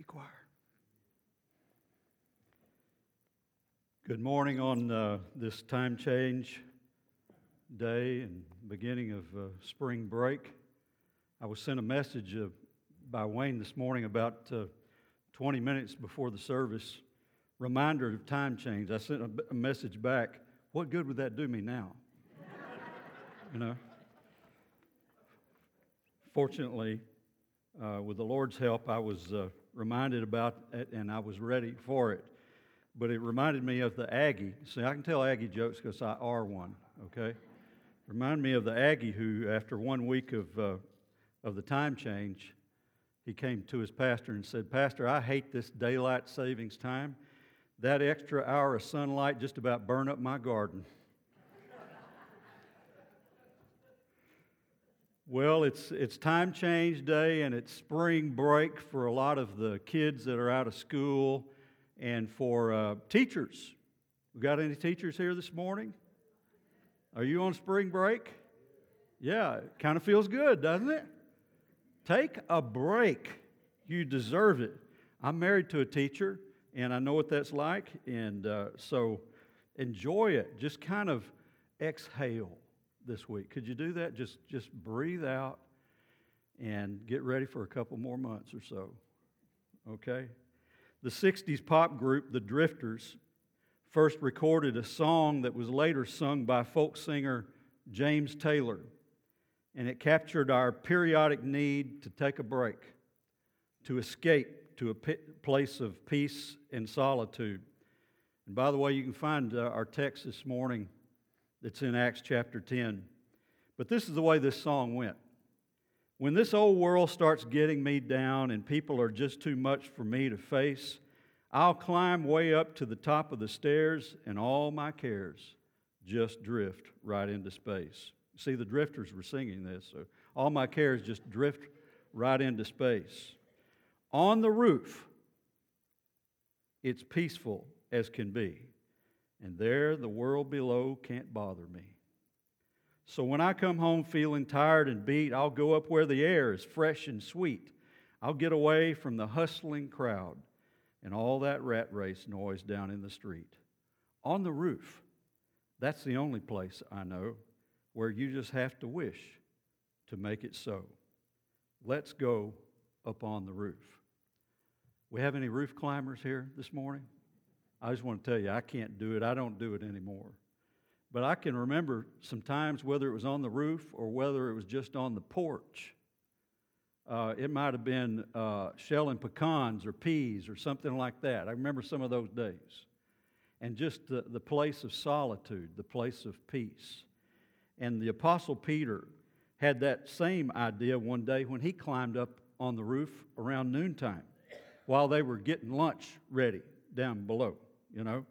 you, choir. Good morning on uh, this time change day and beginning of uh, spring break. I was sent a message uh, by Wayne this morning about uh, 20 minutes before the service. Reminder of time change. I sent a, message back. What good would that do me now? you know? Fortunately, uh, with the Lord's help, I was uh, reminded about it and I was ready for it. But it reminded me of the Aggie. See, I can tell Aggie jokes because I are one, okay? Remind me of the Aggie who, after one week of, uh, of the time change, he came to his pastor and said, Pastor, I hate this daylight savings time. That extra hour of sunlight just about burned up my garden. Well, it's, it's time change day and it's spring break for a lot of the kids that are out of school and for uh, teachers. We got any teachers here this morning? Are you on spring break? Yeah, it kind of feels good, doesn't it? Take a break. You deserve it. I'm married to a teacher and I know what that's like, and uh, so enjoy it. Just kind of exhale this week. Could you do that? Just, just breathe out and get ready for a couple more months or so. Okay? The 60s pop group, The Drifters, first recorded a song that was later sung by folk singer James Taylor. And it captured our periodic need to take a break, to escape to a place of peace and solitude. And by the way, you can find uh, our text this morning that's in Acts chapter 10. But this is the way this song went. When this old world starts getting me down and people are just too much for me to face, I'll climb way up to the top of the stairs and all my cares just drift right into space. See, the drifters were singing this, so all my cares just drift right into space. On the roof, it's peaceful as can be and there the world below can't bother me. So when I come home feeling tired and beat, I'll go up where the air is fresh and sweet. I'll get away from the hustling crowd and all that rat race noise down in the street. On the roof, that's the only place I know where you just have to wish to make it so. Let's go up on the roof. We have any roof climbers here this morning? I just want to tell you, I can't do it. I don't do it anymore. But I can remember some times, whether it was on the roof or whether it was just on the porch. Uh, it might have been uh, shelling pecans or peas or something like that. I remember some of those days. And just the, the place of solitude, the place of peace. And the Apostle Peter had that same idea one day when he climbed up on the roof around noontime while they were getting lunch ready down below you know.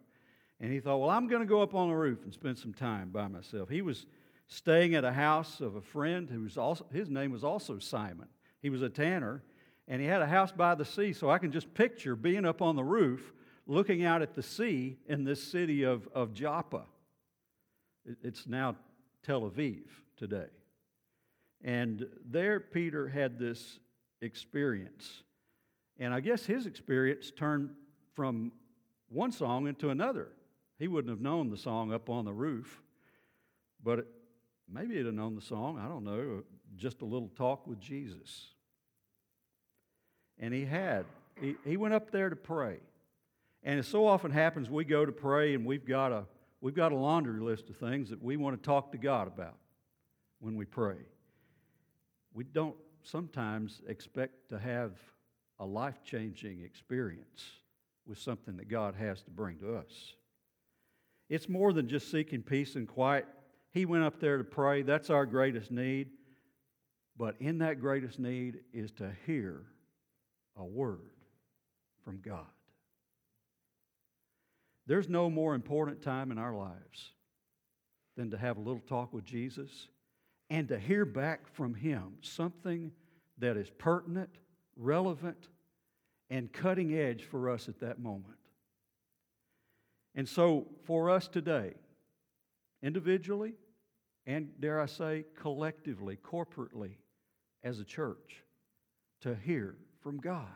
And he thought, well, I'm going to go up on the roof and spend some time by myself. He was staying at a house of a friend who was also, his name was also Simon. He was a tanner, and he had a house by the sea. So I can just picture being up on the roof looking out at the sea in this city of, of Joppa. It's now Tel Aviv today. And there, Peter had this experience. And I guess his experience turned from one song into another. He wouldn't have known the song up on the roof, but it, maybe he'd have known the song, I don't know, just a little talk with Jesus. And he had. He, he went up there to pray. And it so often happens we go to pray and we've got a we've got a laundry list of things that we want to talk to God about when we pray. We don't sometimes expect to have a life-changing experience with something that God has to bring to us. It's more than just seeking peace and quiet. He went up there to pray. That's our greatest need. But in that greatest need is to hear a word from God. There's no more important time in our lives than to have a little talk with Jesus and to hear back from Him something that is pertinent, relevant, and cutting edge for us at that moment. And so, for us today, individually, and dare I say, collectively, corporately, as a church, to hear from God,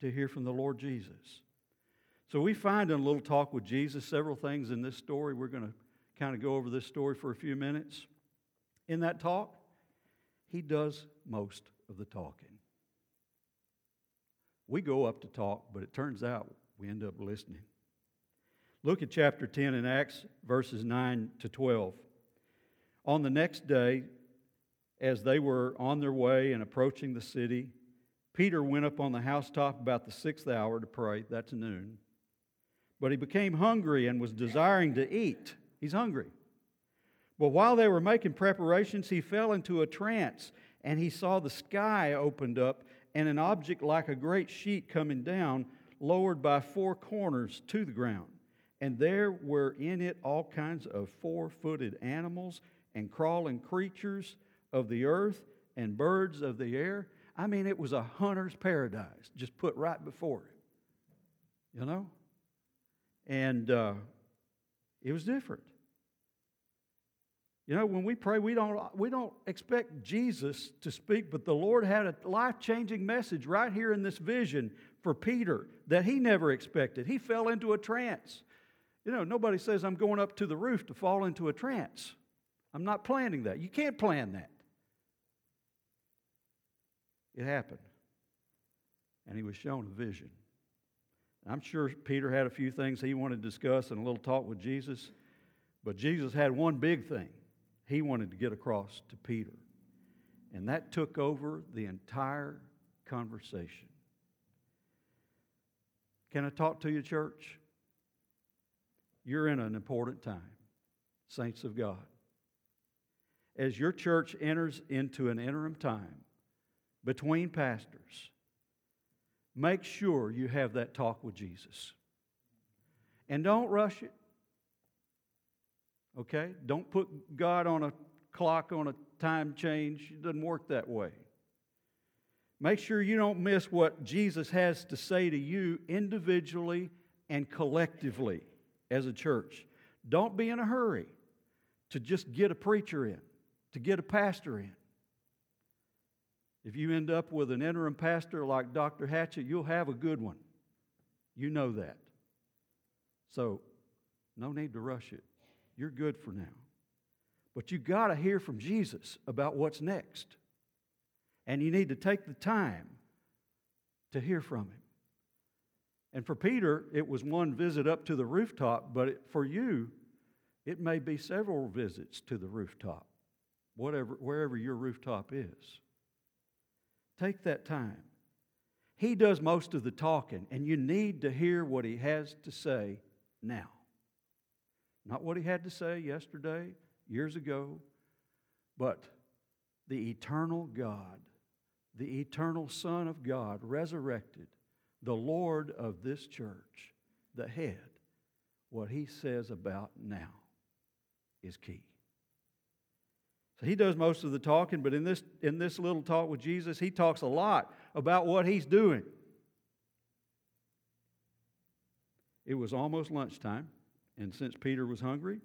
to hear from the Lord Jesus. So we find in a little talk with Jesus several things in this story. We're going to kind of go over this story for a few minutes. In that talk, he does most of the talking. We go up to talk, but it turns out we end up listening. Look at chapter 10 in Acts, verses 9 to 12. On the next day, as they were on their way and approaching the city, Peter went up on the housetop about the sixth hour to pray. That's noon. But he became hungry and was desiring to eat. He's hungry. But while they were making preparations, he fell into a trance, and he saw the sky opened up and an object like a great sheet coming down, lowered by four corners to the ground. And there were in it all kinds of four footed animals and crawling creatures of the earth and birds of the air. I mean, it was a hunter's paradise just put right before him, you know? And uh, it was different. You know, when we pray, we don't, we don't expect Jesus to speak, but the Lord had a life changing message right here in this vision for Peter that he never expected. He fell into a trance. You know, nobody says, I'm going up to the roof to fall into a trance. I'm not planning that. You can't plan that. It happened. And he was shown a vision. I'm sure Peter had a few things he wanted to discuss and a little talk with Jesus, but Jesus had one big thing he wanted to get across to Peter. And that took over the entire conversation. Can I talk to you, church? You're in an important time, saints of God. As your church enters into an interim time between pastors, make sure you have that talk with Jesus. And don't rush it. Okay? Don't put God on a clock on a time change. It doesn't work that way. Make sure you don't miss what Jesus has to say to you individually and collectively as a church. Don't be in a hurry to just get a preacher in, to get a pastor in. If you end up with an interim pastor like Dr. Hatchett, you'll have a good one. You know that. So, no need to rush it. You're good for now. But you got to hear from Jesus about what's next. And you need to take the time to hear from him. And for Peter, it was one visit up to the rooftop, but it, for you, it may be several visits to the rooftop, whatever, wherever your rooftop is. Take that time. He does most of the talking, and you need to hear what he has to say now. Not what he had to say yesterday, years ago, but the eternal God, the eternal Son of God, resurrected, the Lord of this church, the head, what he says about now is key. So he does most of the talking, but in this, in this little talk with Jesus, he talks a lot about what he's doing. It was almost lunchtime, and since Peter was hungry,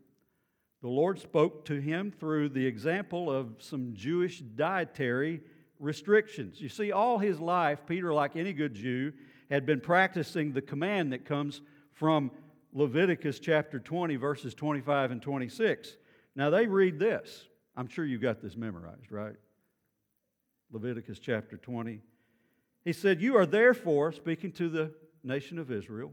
the Lord spoke to him through the example of some Jewish dietary restrictions. You see, all his life, Peter, like any good Jew, had been practicing the command that comes from Leviticus chapter 20, verses 25 and 26. Now, they read this. I'm sure you've got this memorized, right? Leviticus chapter 20. He said, You are therefore, speaking to the nation of Israel,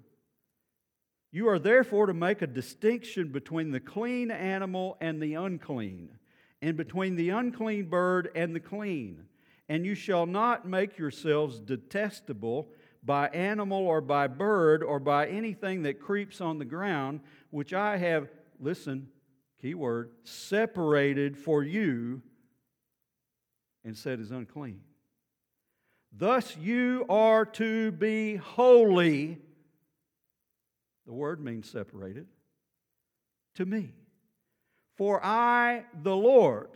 you are therefore to make a distinction between the clean animal and the unclean, and between the unclean bird and the clean. And you shall not make yourselves detestable by animal or by bird or by anything that creeps on the ground, which I have, listen, key word, separated for you and said is unclean. Thus you are to be holy. The word means separated to me. For I, the Lord,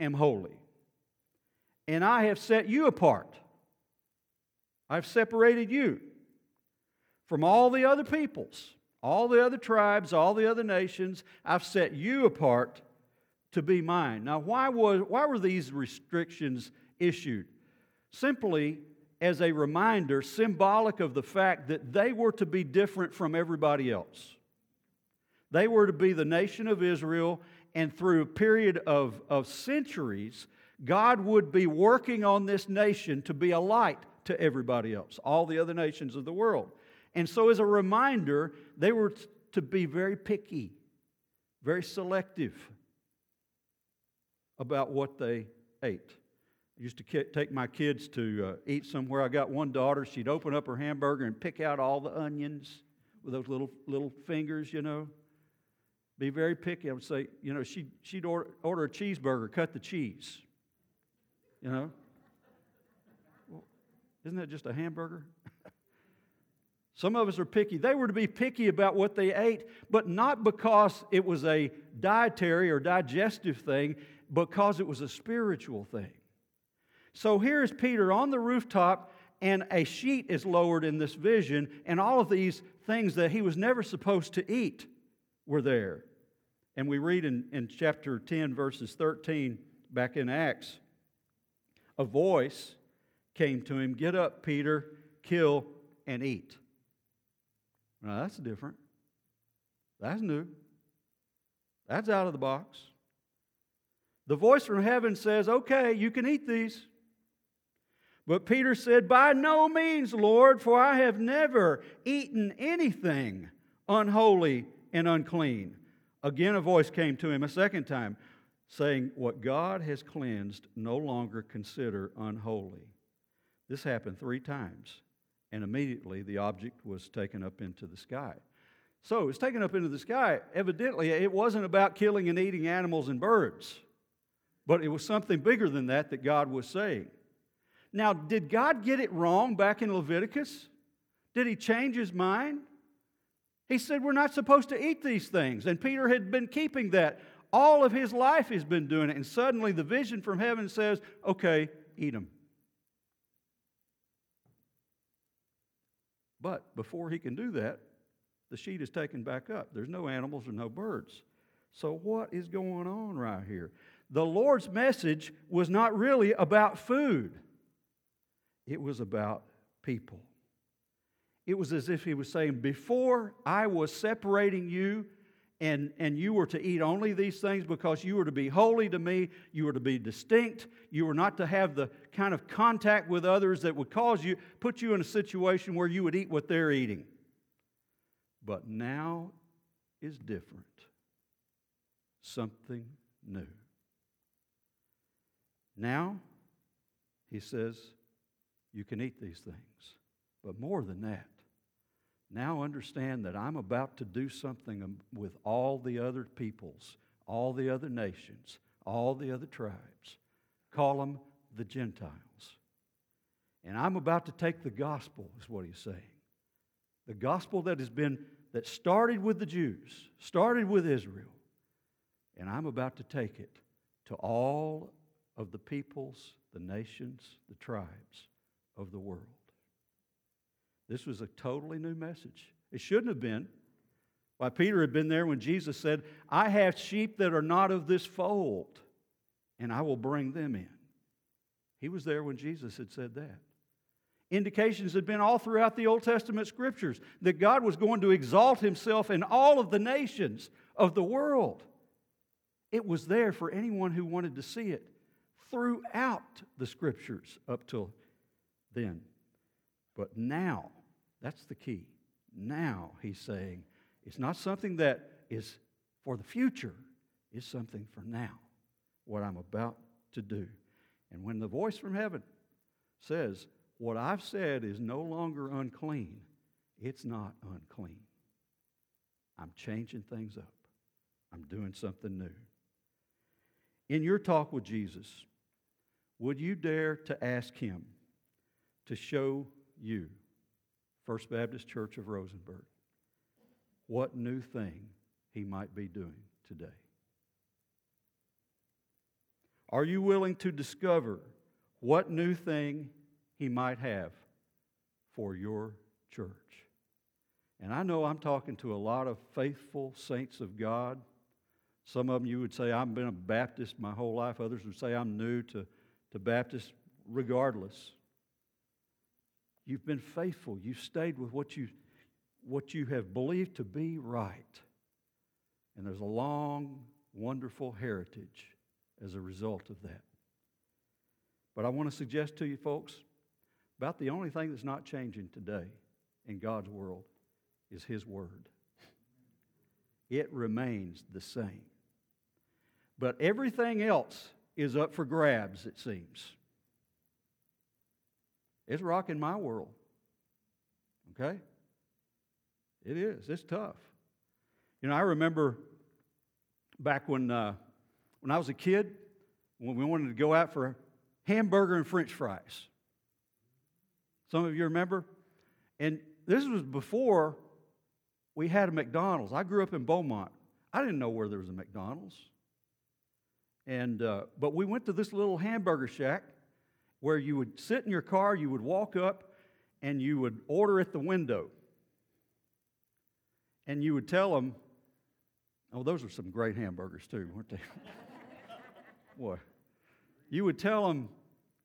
am holy, and I have set you apart. I've separated you from all the other peoples all the other tribes, all the other nations, I've set you apart to be mine. Now, why, was, why were these restrictions issued? Simply, as a reminder, symbolic of the fact that they were to be different from everybody else. They were to be the nation of Israel, and through a period of, of centuries, God would be working on this nation to be a light to everybody else, all the other nations of the world. And so, as a reminder, they were to be very picky, very selective about what they ate. Used to take my kids to uh, eat somewhere. I got one daughter, she'd open up her hamburger and pick out all the onions with those little, little fingers, you know. Be very picky. I would say, you know, she'd, she'd order, order a cheeseburger, cut the cheese. You know? Well, isn't that just a hamburger? Some of us are picky. They were to be picky about what they ate, but not because it was a dietary or digestive thing, because it was a spiritual thing. So here is Peter on the rooftop, and a sheet is lowered in this vision, and all of these things that he was never supposed to eat were there. And we read in, in chapter 10, verses 13, back in Acts, a voice came to him Get up, Peter, kill and eat. Now that's different. That's new. That's out of the box. The voice from heaven says, Okay, you can eat these. But Peter said, By no means, Lord, for I have never eaten anything unholy and unclean. Again, a voice came to him a second time, saying, What God has cleansed, no longer consider unholy. This happened three times and immediately the object was taken up into the sky. So it was taken up into the sky. Evidently, it wasn't about killing and eating animals and birds, but it was something bigger than that that God was saying. Now, did God get it wrong back in Leviticus? Did he change his mind? He said we're not supposed to eat these things, and Peter had been keeping that. All of his life he's been doing it, and suddenly the vision from heaven says, okay, eat them. But before he can do that, the sheet is taken back up. There's no animals or no birds. So, what is going on right here? The Lord's message was not really about food, it was about people. It was as if he was saying, Before I was separating you and, and you were to eat only these things because you were to be holy to me, you were to be distinct, you were not to have the kind of contact with others that would cause you, put you in a situation where you would eat what they're eating. But now is different. Something new. Now, he says, you can eat these things. But more than that, now understand that I'm about to do something with all the other peoples, all the other nations, all the other tribes. Call them the Gentiles. And I'm about to take the gospel, is what he's saying. The gospel that has been, that started with the Jews, started with Israel. And I'm about to take it to all of the peoples, the nations, the tribes of the world. This was a totally new message. It shouldn't have been. Why, Peter had been there when Jesus said, I have sheep that are not of this fold, and I will bring them in. He was there when Jesus had said that. Indications had been all throughout the Old Testament scriptures that God was going to exalt himself in all of the nations of the world. It was there for anyone who wanted to see it throughout the scriptures up till then. But now, that's the key. Now, he's saying, it's not something that is for the future, it's something for now, what I'm about to do. And when the voice from heaven says, What I've said is no longer unclean, it's not unclean. I'm changing things up, I'm doing something new. In your talk with Jesus, would you dare to ask him to show you First Baptist Church of Rosenberg what new thing he might be doing today. Are you willing to discover what new thing he might have for your church? And I know I'm talking to a lot of faithful saints of God. Some of them you would say, I've been a Baptist my whole life. Others would say, I'm new to, to Baptist, regardless. You've been faithful. You've stayed with what you, what you have believed to be right. And there's a long, wonderful heritage as a result of that. But I want to suggest to you, folks, about the only thing that's not changing today in God's world is His Word. It remains the same. But everything else is up for grabs, it seems. It's rocking my world. Okay? It is. It's tough. You know, I remember back when, uh, when I was a kid, when we wanted to go out for hamburger and french fries. Some of you remember? And this was before we had a McDonald's. I grew up in Beaumont. I didn't know where there was a McDonald's. And, uh, but we went to this little hamburger shack where you would sit in your car, you would walk up, and you would order at the window. And you would tell them, oh, those are some great hamburgers too, weren't they? Boy. You would tell them,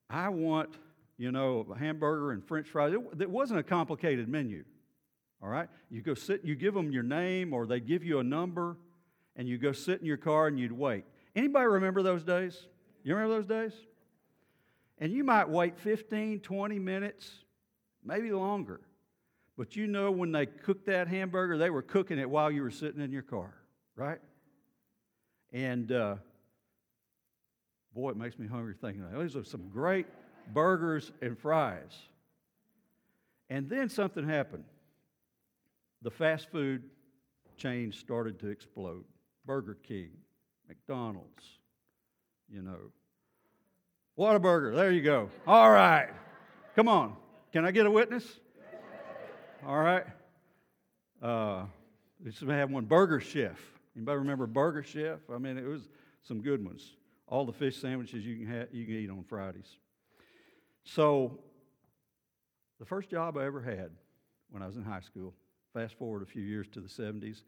I want, you know, a hamburger and french fries. It, it wasn't a complicated menu. All right? You go sit, you give them your name or they give you a number, and you go sit in your car and you'd wait. Anybody remember those days? You remember those days? And you might wait 15, 20 minutes, maybe longer. But you know when they cooked that hamburger, they were cooking it while you were sitting in your car, right? And uh, boy, it makes me hungry thinking. Those are some great burgers and fries. And then something happened. The fast food chain started to explode. Burger King, McDonald's, you know. Whataburger, there you go. All right. Come on. Can I get a witness? All right. Uh, we used to have one, Burger Chef. Anybody remember Burger Chef? I mean, it was some good ones. All the fish sandwiches you can, have, you can eat on Fridays. So, the first job I ever had when I was in high school, fast forward a few years to the 70s,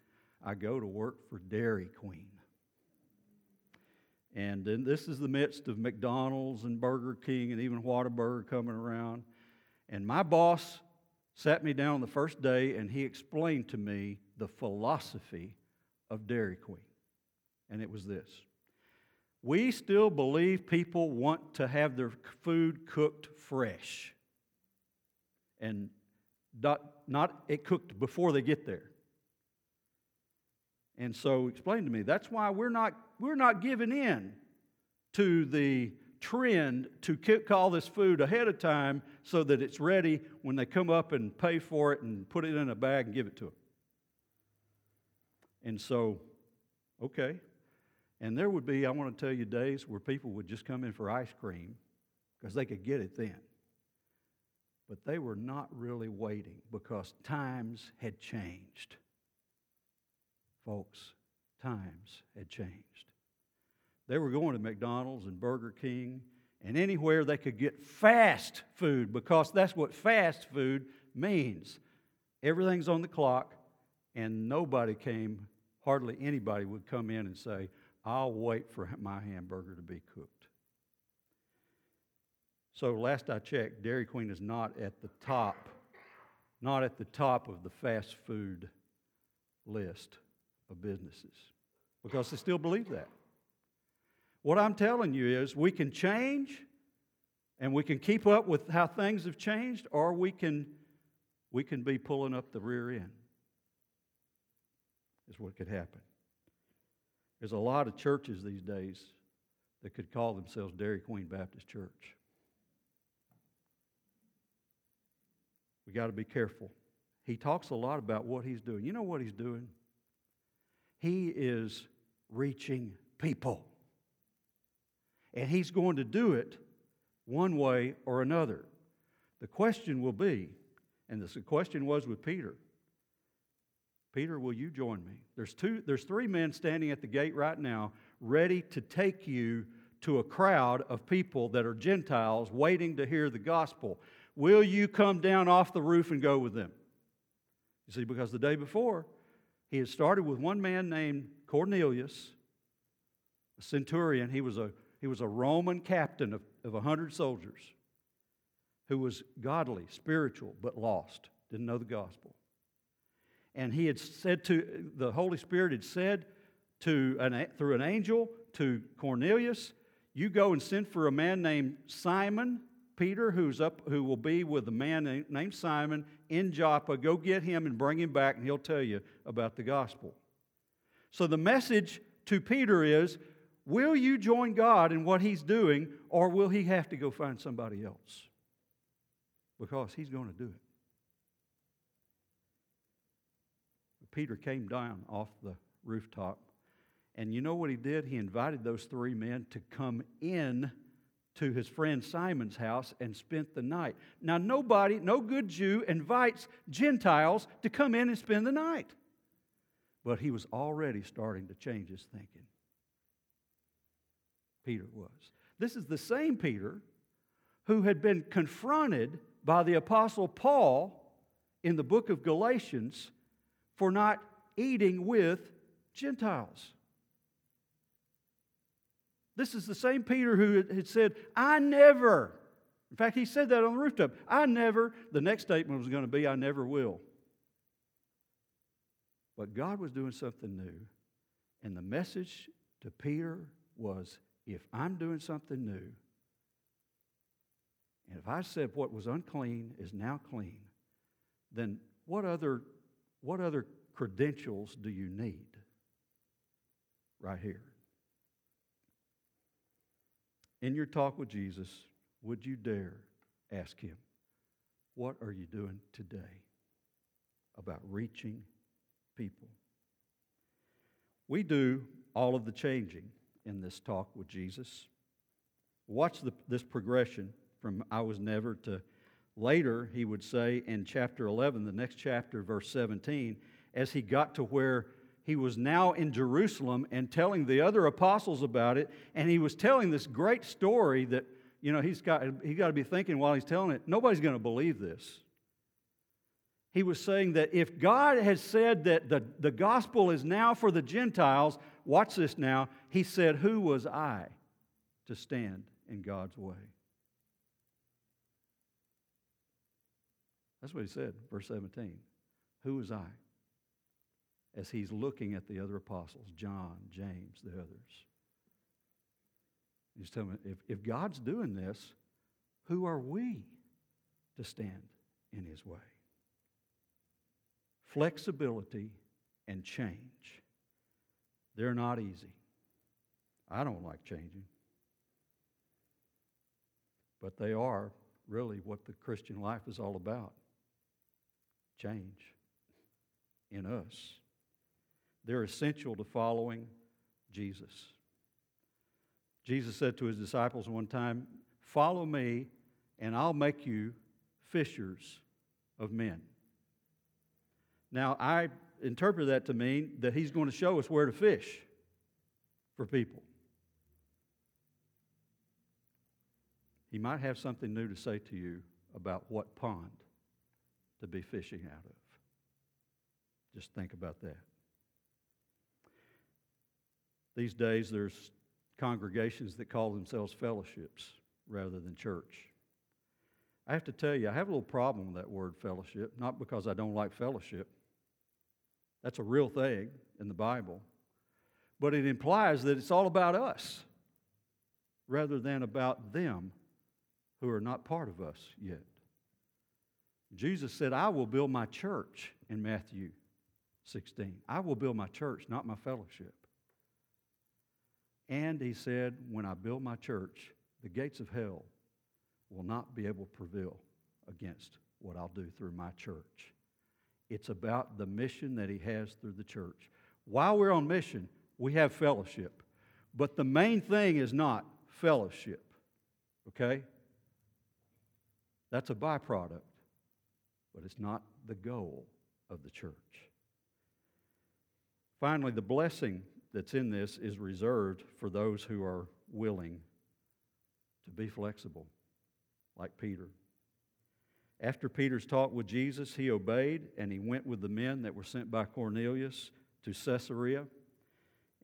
I go to work for Dairy Queen. And then this is the midst of McDonald's and Burger King and even Whataburger coming around. And my boss sat me down the first day and he explained to me the philosophy of Dairy Queen. And it was this We still believe people want to have their food cooked fresh and not, not it cooked before they get there. And so explain to me that's why we're not, we're not giving in to the trend to call this food ahead of time so that it's ready when they come up and pay for it and put it in a bag and give it to them. And so, okay. And there would be, I want to tell you, days where people would just come in for ice cream because they could get it then. But they were not really waiting because times had changed. Folks, times had changed. They were going to McDonald's and Burger King and anywhere they could get fast food because that's what fast food means. Everything's on the clock, and nobody came, hardly anybody would come in and say, I'll wait for my hamburger to be cooked. So, last I checked, Dairy Queen is not at the top, not at the top of the fast food list of businesses because they still believe that. What I'm telling you is we can change and we can keep up with how things have changed, or we can, we can be pulling up the rear end. Is what could happen. There's a lot of churches these days that could call themselves Dairy Queen Baptist Church. We got to be careful. He talks a lot about what he's doing. You know what he's doing? He is reaching people. And he's going to do it one way or another. The question will be, and the question was with Peter Peter, will you join me? There's, two, there's three men standing at the gate right now, ready to take you to a crowd of people that are Gentiles waiting to hear the gospel. Will you come down off the roof and go with them? You see, because the day before, he had started with one man named Cornelius, a centurion. He was a, he was a Roman captain of, of 100 soldiers. who was godly, spiritual, but lost, didn't know the gospel. And he had said to, the Holy Spirit had said to an, through an angel to Cornelius, You go and send for a man named Simon Peter, who's up, who will be with a man named Simon in Joppa. Go get him and bring him back, and he'll tell you about the gospel. So the message to Peter is Will you join God in what he's doing, or will he have to go find somebody else? Because he's going to do it. Peter came down off the rooftop, and you know what he did? He invited those three men to come in to his friend Simon's house and spent the night. Now, nobody, no good Jew invites Gentiles to come in and spend the night. But he was already starting to change his thinking. Peter was. This is the same Peter who had been confronted by the Apostle Paul in the book of Galatians for not eating with Gentiles. This is the same Peter who had said, I never, in fact, he said that on the rooftop, I never, the next statement was going to be, I never will. But God was doing something new. And the message to Peter was if I'm doing something new, and if I said what was unclean is now clean, then what other, what other credentials do you need? Right here. In your talk with Jesus, would you dare ask him, What are you doing today about reaching people? We do all of the changing in this talk with Jesus. Watch the, this progression from I was never to later, he would say in chapter 11, the next chapter, verse 17, as he got to where he was now in Jerusalem and telling the other apostles about it. And he was telling this great story that, you know, he's got, he got to be thinking while he's telling it, nobody's going to believe this. He was saying that if God has said that the, the gospel is now for the Gentiles, watch this now, he said, Who was I to stand in God's way? That's what he said, verse 17. Who was I? As he's looking at the other apostles, John, James, the others. He's telling me, if, if God's doing this, who are we to stand in his way? Flexibility and change. They're not easy. I don't like changing. But they are really what the Christian life is all about change in us. They're essential to following Jesus. Jesus said to his disciples one time, Follow me, and I'll make you fishers of men. Now, I interpret that to mean that he's going to show us where to fish for people. He might have something new to say to you about what pond to be fishing out of. Just think about that. These days, there's congregations that call themselves fellowships rather than church. I have to tell you, I have a little problem with that word fellowship, not because I don't like fellowship. That's a real thing in the Bible. But it implies that it's all about us rather than about them who are not part of us yet. Jesus said, I will build my church in Matthew 16. I will build my church, not my fellowship. And he said, When I build my church, the gates of hell will not be able to prevail against what I'll do through my church. It's about the mission that he has through the church. While we're on mission, we have fellowship. But the main thing is not fellowship, okay? That's a byproduct, but it's not the goal of the church. Finally, the blessing that's in this is reserved for those who are willing to be flexible, like Peter. After Peter's talk with Jesus, he obeyed and he went with the men that were sent by Cornelius to Caesarea,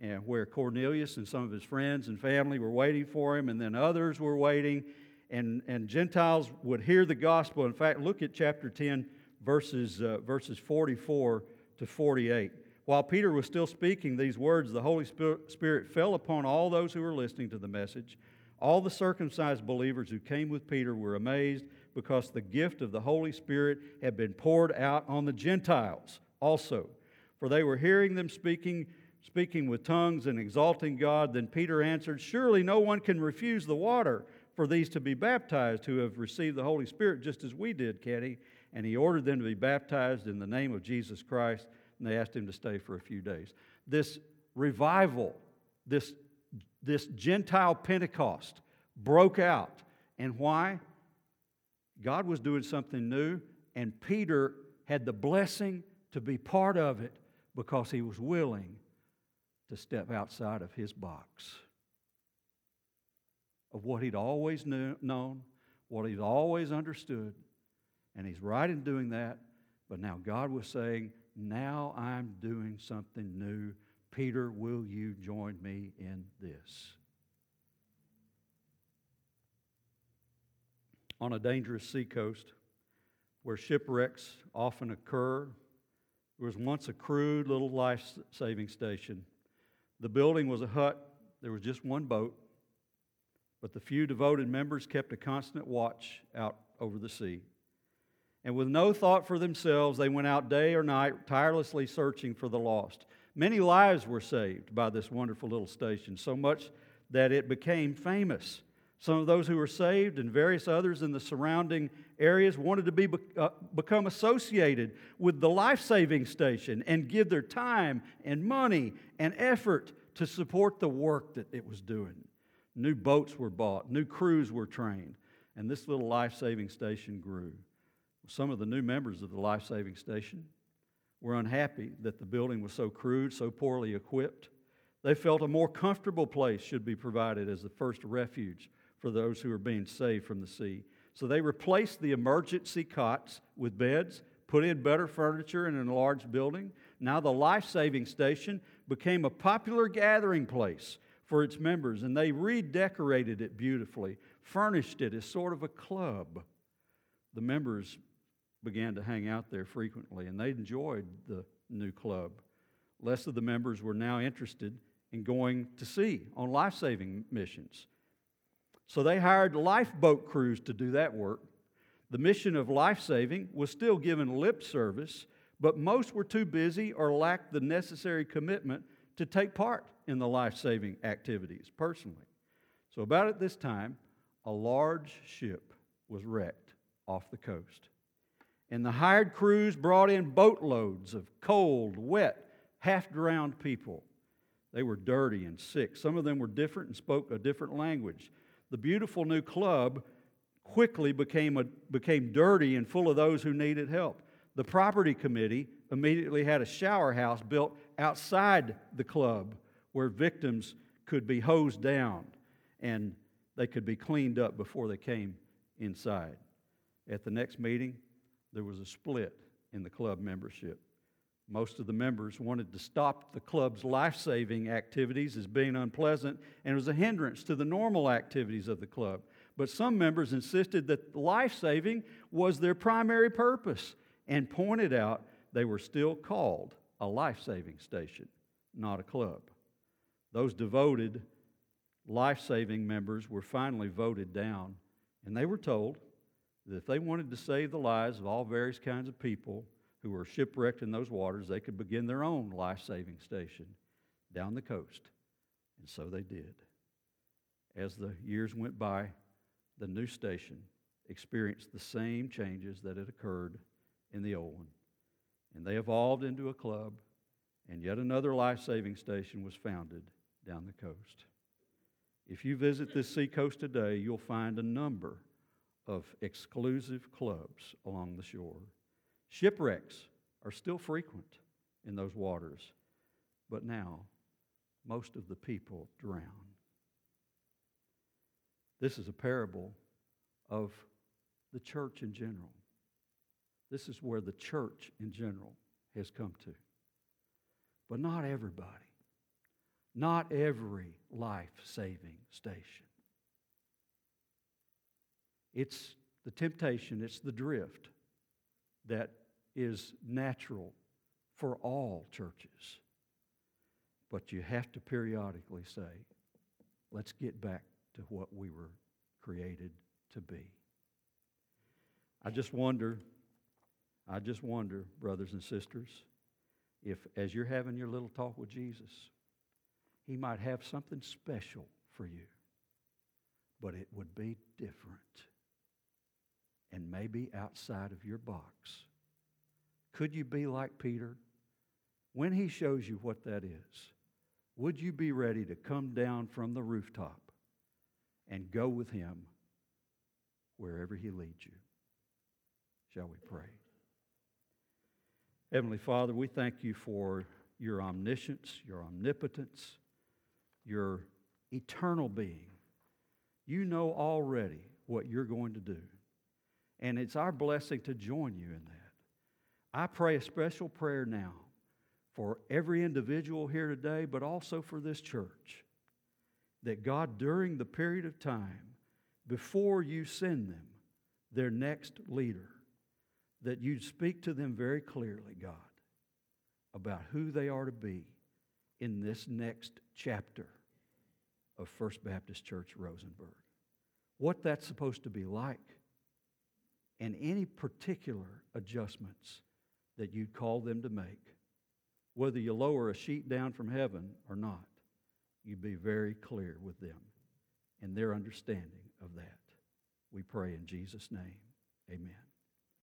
and where Cornelius and some of his friends and family were waiting for him, and then others were waiting. and, and Gentiles would hear the gospel. In fact, look at chapter 10, verses, uh, verses 44 to 48. While Peter was still speaking these words, the Holy Spirit fell upon all those who were listening to the message. All the circumcised believers who came with Peter were amazed because the gift of the Holy Spirit had been poured out on the Gentiles also. For they were hearing them speaking, speaking with tongues and exalting God. Then Peter answered, Surely no one can refuse the water for these to be baptized who have received the Holy Spirit just as we did, Kenny. And he ordered them to be baptized in the name of Jesus Christ, and they asked him to stay for a few days. This revival, this, this Gentile Pentecost broke out. And why? God was doing something new, and Peter had the blessing to be part of it because he was willing to step outside of his box of what he'd always knew, known, what he'd always understood. And he's right in doing that. But now God was saying, Now I'm doing something new. Peter, will you join me in this? On a dangerous seacoast where shipwrecks often occur, there was once a crude little life saving station. The building was a hut, there was just one boat. But the few devoted members kept a constant watch out over the sea. And with no thought for themselves, they went out day or night, tirelessly searching for the lost. Many lives were saved by this wonderful little station, so much that it became famous. Some of those who were saved and various others in the surrounding areas wanted to be, uh, become associated with the life saving station and give their time and money and effort to support the work that it was doing. New boats were bought, new crews were trained, and this little life saving station grew. Some of the new members of the life saving station were unhappy that the building was so crude, so poorly equipped. They felt a more comfortable place should be provided as the first refuge for those who were being saved from the sea. So they replaced the emergency cots with beds, put in better furniture in an enlarged building. Now the life saving station became a popular gathering place for its members, and they redecorated it beautifully, furnished it as sort of a club. The members began to hang out there frequently, and they enjoyed the new club. Less of the members were now interested in going to sea on life saving missions. So they hired lifeboat crews to do that work. The mission of life saving was still given lip service, but most were too busy or lacked the necessary commitment to take part in the life saving activities personally. So, about at this time, a large ship was wrecked off the coast. And the hired crews brought in boatloads of cold, wet, half drowned people. They were dirty and sick. Some of them were different and spoke a different language. The beautiful new club quickly became, a, became dirty and full of those who needed help. The property committee immediately had a shower house built outside the club where victims could be hosed down and they could be cleaned up before they came inside. At the next meeting, there was a split in the club membership. Most of the members wanted to stop the club's life saving activities as being unpleasant and was a hindrance to the normal activities of the club. But some members insisted that life saving was their primary purpose and pointed out they were still called a life saving station, not a club. Those devoted, life saving members were finally voted down, and they were told that if they wanted to save the lives of all various kinds of people who were shipwrecked in those waters, they could begin their own life saving station down the coast. And so they did. As the years went by, the new station experienced the same changes that had occurred in the old one. And they evolved into a club, and yet another life saving station was founded down the coast. If you visit this seacoast today, you'll find a number of exclusive clubs along the shore. Shipwrecks are still frequent in those waters, but now most of the people drown. This is a parable of the church in general. This is where the church in general has come to. But not everybody. Not every life saving station. It's the temptation, it's the drift that is natural for all churches. But you have to periodically say, let's get back to what we were created to be. I just wonder, I just wonder, brothers and sisters, if as you're having your little talk with Jesus, he might have something special for you, but it would be different and maybe outside of your box. Could you be like Peter? When he shows you what that is, would you be ready to come down from the rooftop and go with him wherever he leads you? Shall we pray? Heavenly Father, we thank you for your omniscience, your omnipotence, your eternal being. You know already what you're going to do. And it's our blessing to join you in that. I pray a special prayer now for every individual here today, but also for this church. That God, during the period of time before you send them their next leader, that you'd speak to them very clearly, God, about who they are to be in this next chapter of First Baptist Church Rosenberg. What that's supposed to be like, and any particular adjustments that you'd call them to make. Whether you lower a sheet down from heaven or not, you'd be very clear with them and their understanding of that. We pray in Jesus' name. Amen.